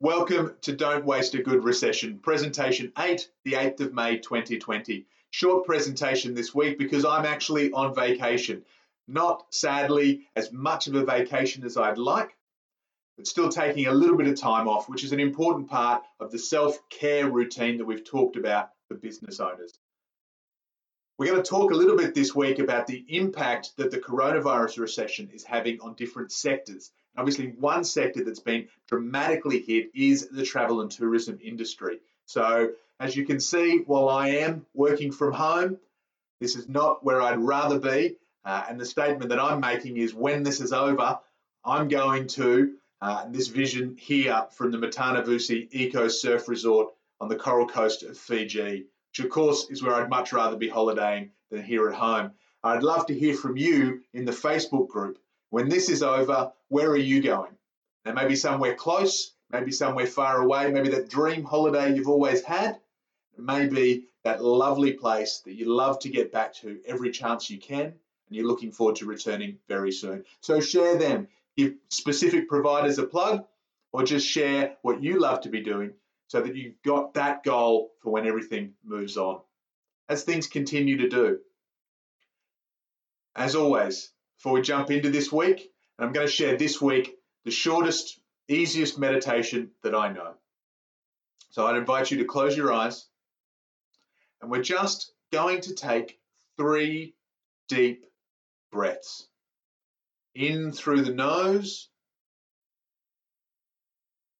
Welcome to Don't Waste a Good Recession, presentation 8, the 8th of May 2020. Short presentation this week because I'm actually on vacation. Not sadly as much of a vacation as I'd like, but still taking a little bit of time off, which is an important part of the self care routine that we've talked about for business owners. We're going to talk a little bit this week about the impact that the coronavirus recession is having on different sectors Obviously, one sector that's been dramatically hit is the travel and tourism industry. So, as you can see, while I am working from home, this is not where I'd rather be. Uh, and the statement that I'm making is when this is over, I'm going to uh, this vision here from the Matanivusi Eco Surf Resort on the coral coast of Fiji, which of course is where I'd much rather be holidaying than here at home. I'd love to hear from you in the Facebook group. When this is over, where are you going? Now, maybe somewhere close, maybe somewhere far away, maybe that dream holiday you've always had, maybe that lovely place that you love to get back to every chance you can, and you're looking forward to returning very soon. So share them. Give specific providers a plug, or just share what you love to be doing so that you've got that goal for when everything moves on. As things continue to do. As always, before we jump into this week. And I'm going to share this week the shortest, easiest meditation that I know. So I'd invite you to close your eyes and we're just going to take three deep breaths in through the nose,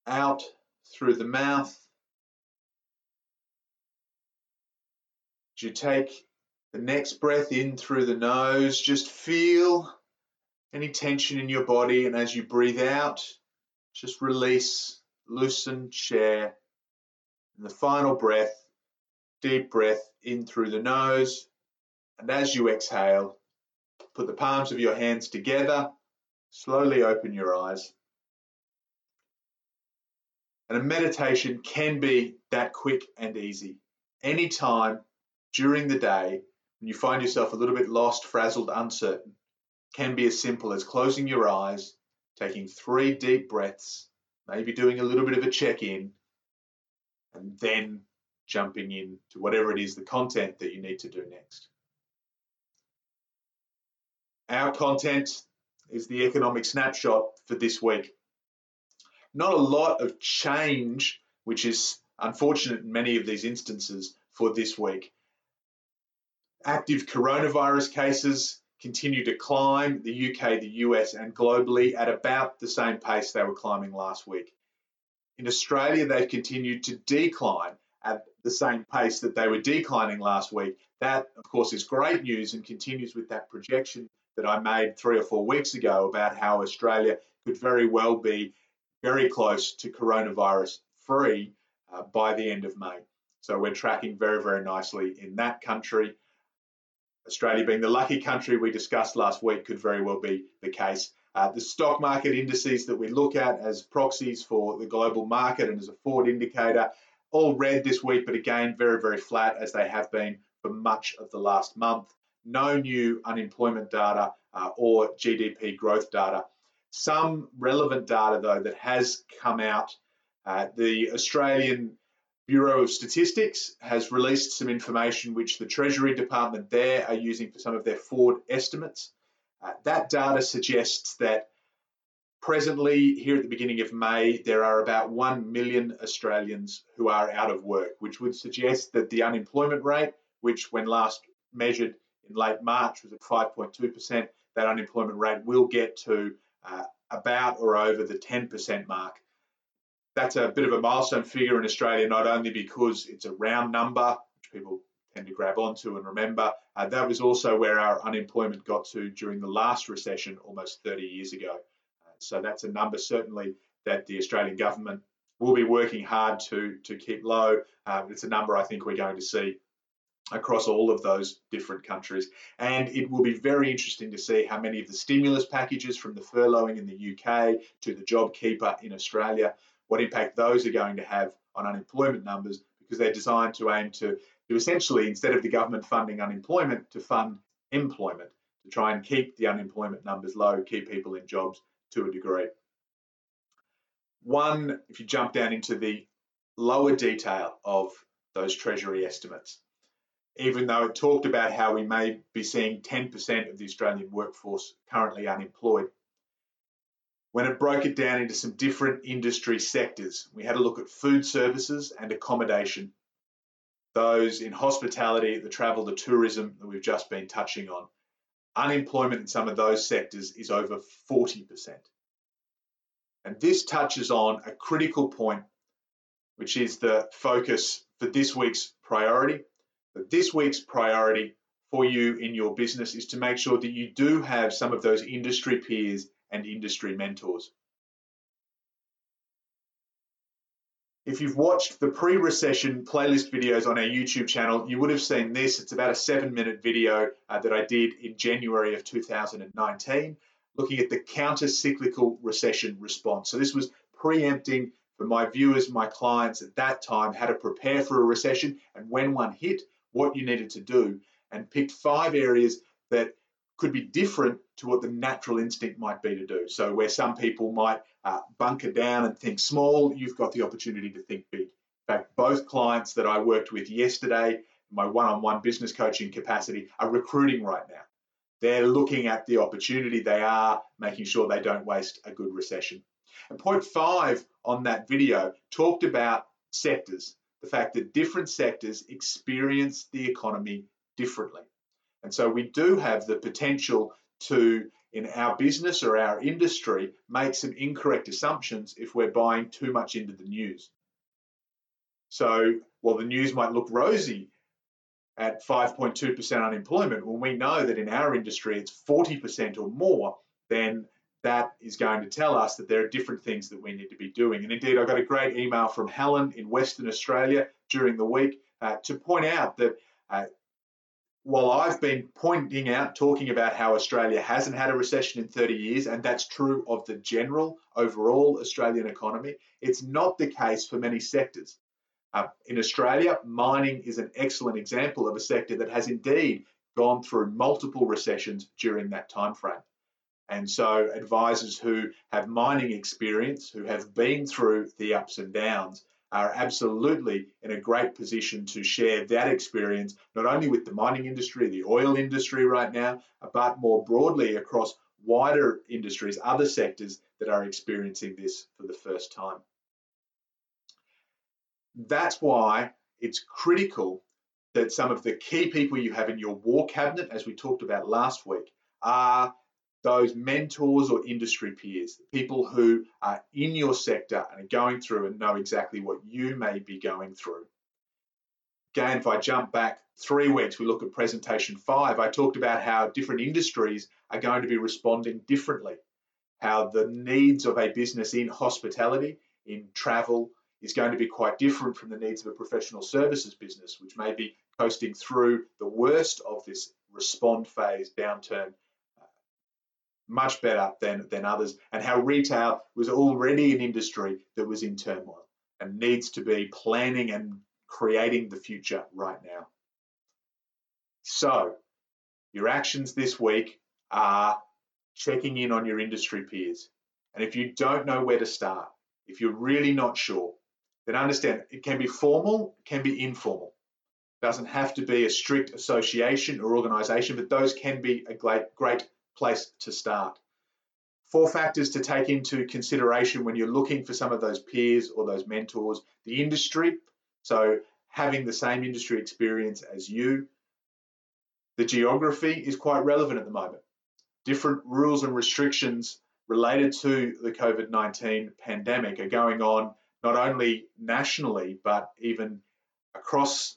out through the mouth. You take the next breath in through the nose, just feel any tension in your body. And as you breathe out, just release, loosen, share. And the final breath, deep breath in through the nose. And as you exhale, put the palms of your hands together, slowly open your eyes. And a meditation can be that quick and easy. Anytime during the day when you find yourself a little bit lost, frazzled, uncertain, can be as simple as closing your eyes, taking three deep breaths, maybe doing a little bit of a check in, and then jumping in to whatever it is the content that you need to do next. Our content is the economic snapshot for this week. Not a lot of change, which is unfortunate in many of these instances for this week. Active coronavirus cases continue to climb, the UK, the US, and globally at about the same pace they were climbing last week. In Australia, they've continued to decline at the same pace that they were declining last week. That, of course, is great news and continues with that projection that I made three or four weeks ago about how Australia could very well be very close to coronavirus free uh, by the end of May. So we're tracking very, very nicely in that country. Australia being the lucky country we discussed last week could very well be the case. Uh, the stock market indices that we look at as proxies for the global market and as a forward indicator, all red this week, but again, very, very flat as they have been for much of the last month. No new unemployment data uh, or GDP growth data. Some relevant data, though, that has come out. Uh, the Australian Bureau of Statistics has released some information which the Treasury Department there are using for some of their forward estimates. Uh, that data suggests that presently, here at the beginning of May, there are about 1 million Australians who are out of work, which would suggest that the unemployment rate, which when last measured in late March was at 5.2%, that unemployment rate will get to uh, about or over the 10% mark that's a bit of a milestone figure in Australia, not only because it's a round number, which people tend to grab onto and remember, uh, that was also where our unemployment got to during the last recession almost 30 years ago. Uh, so that's a number certainly that the Australian government will be working hard to, to keep low. Uh, it's a number I think we're going to see across all of those different countries. And it will be very interesting to see how many of the stimulus packages from the furloughing in the UK to the JobKeeper in Australia what impact those are going to have on unemployment numbers because they're designed to aim to, to essentially, instead of the government funding unemployment, to fund employment, to try and keep the unemployment numbers low, keep people in jobs to a degree. One, if you jump down into the lower detail of those Treasury estimates, even though it talked about how we may be seeing 10% of the Australian workforce currently unemployed. When it broke it down into some different industry sectors, we had a look at food services and accommodation, those in hospitality, the travel, the tourism that we've just been touching on. Unemployment in some of those sectors is over 40%. And this touches on a critical point, which is the focus for this week's priority, but this week's priority for you in your business is to make sure that you do have some of those industry peers and industry mentors. If you've watched the pre-recession playlist videos on our YouTube channel, you would have seen this. It's about a seven minute video uh, that I did in January of 2019, looking at the counter-cyclical recession response. So this was preempting for my viewers, my clients at that time, how to prepare for a recession and when one hit, what you needed to do, and picked five areas that could be different to what the natural instinct might be to do. So, where some people might uh, bunker down and think small, you've got the opportunity to think big. In fact, both clients that I worked with yesterday, my one on one business coaching capacity, are recruiting right now. They're looking at the opportunity, they are making sure they don't waste a good recession. And point five on that video talked about sectors the fact that different sectors experience the economy differently. And so we do have the potential to, in our business or our industry, make some incorrect assumptions if we're buying too much into the news. So while the news might look rosy at 5.2% unemployment, when we know that in our industry it's 40% or more, then that is going to tell us that there are different things that we need to be doing. And indeed, I got a great email from Helen in Western Australia during the week uh, to point out that uh, while I've been pointing out, talking about how Australia hasn't had a recession in 30 years, and that's true of the general overall Australian economy, it's not the case for many sectors. Uh, in Australia, mining is an excellent example of a sector that has indeed gone through multiple recessions during that time frame. And so, advisors who have mining experience, who have been through the ups and downs, are absolutely in a great position to share that experience, not only with the mining industry, the oil industry right now, but more broadly across wider industries, other sectors that are experiencing this for the first time. That's why it's critical that some of the key people you have in your war cabinet, as we talked about last week, are those mentors or industry peers, people who are in your sector and are going through and know exactly what you may be going through. Again, if I jump back three weeks, we look at presentation five, I talked about how different industries are going to be responding differently, how the needs of a business in hospitality, in travel, is going to be quite different from the needs of a professional services business, which may be coasting through the worst of this respond phase downturn much better than, than others, and how retail was already an industry that was in turmoil and needs to be planning and creating the future right now. So, your actions this week are checking in on your industry peers. And if you don't know where to start, if you're really not sure, then understand it can be formal, can be informal. It doesn't have to be a strict association or organization, but those can be a great, great place to start. Four factors to take into consideration when you're looking for some of those peers or those mentors the industry, so having the same industry experience as you. The geography is quite relevant at the moment. Different rules and restrictions related to the COVID 19 pandemic are going on not only nationally, but even across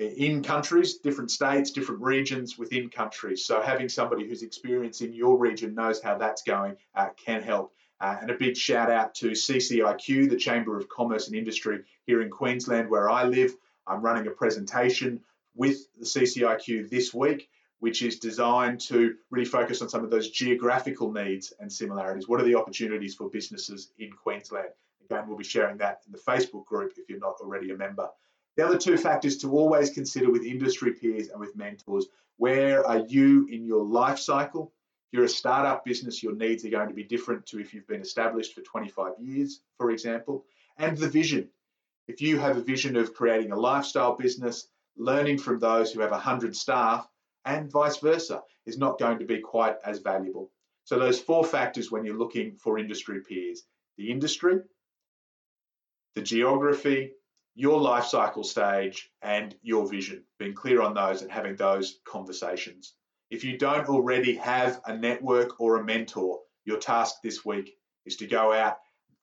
in countries, different states, different regions within countries. So having somebody who's experienced in your region knows how that's going uh, can help. Uh, and a big shout out to CCIQ, the Chamber of Commerce and Industry here in Queensland, where I live. I'm running a presentation with the CCIQ this week, which is designed to really focus on some of those geographical needs and similarities. What are the opportunities for businesses in Queensland? Again, we'll be sharing that in the Facebook group if you're not already a member. The other two factors to always consider with industry peers and with mentors where are you in your life cycle? If you're a startup business, your needs are going to be different to if you've been established for 25 years, for example. And the vision. If you have a vision of creating a lifestyle business, learning from those who have 100 staff, and vice versa, is not going to be quite as valuable. So, those four factors when you're looking for industry peers the industry, the geography, your life cycle stage, and your vision, being clear on those and having those conversations. If you don't already have a network or a mentor, your task this week is to go out,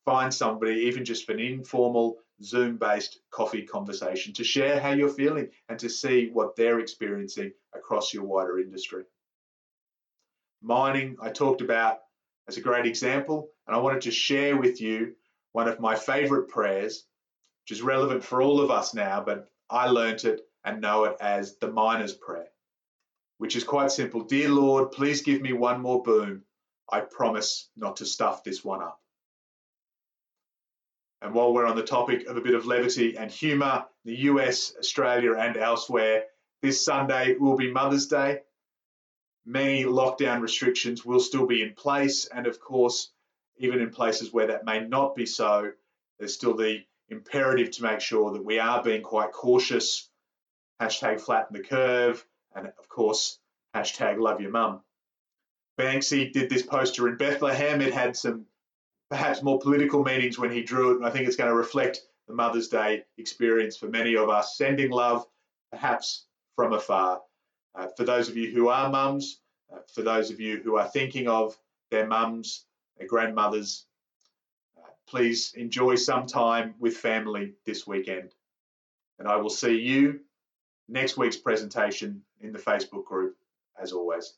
find somebody, even just for an informal Zoom based coffee conversation, to share how you're feeling and to see what they're experiencing across your wider industry. Mining, I talked about as a great example, and I wanted to share with you one of my favorite prayers which is relevant for all of us now, but I learnt it and know it as the miner's prayer, which is quite simple. Dear Lord, please give me one more boom. I promise not to stuff this one up. And while we're on the topic of a bit of levity and humour, the US, Australia, and elsewhere, this Sunday will be Mother's Day. Many lockdown restrictions will still be in place, and of course, even in places where that may not be so, there's still the imperative to make sure that we are being quite cautious. Hashtag flatten the curve, and of course, hashtag love your mum. Banksy did this poster in Bethlehem. It had some perhaps more political meanings when he drew it, and I think it's going to reflect the Mother's Day experience for many of us, sending love perhaps from afar. Uh, for those of you who are mums, uh, for those of you who are thinking of their mums, their grandmothers, please enjoy some time with family this weekend. And I will see you next week's presentation in the Facebook group as always.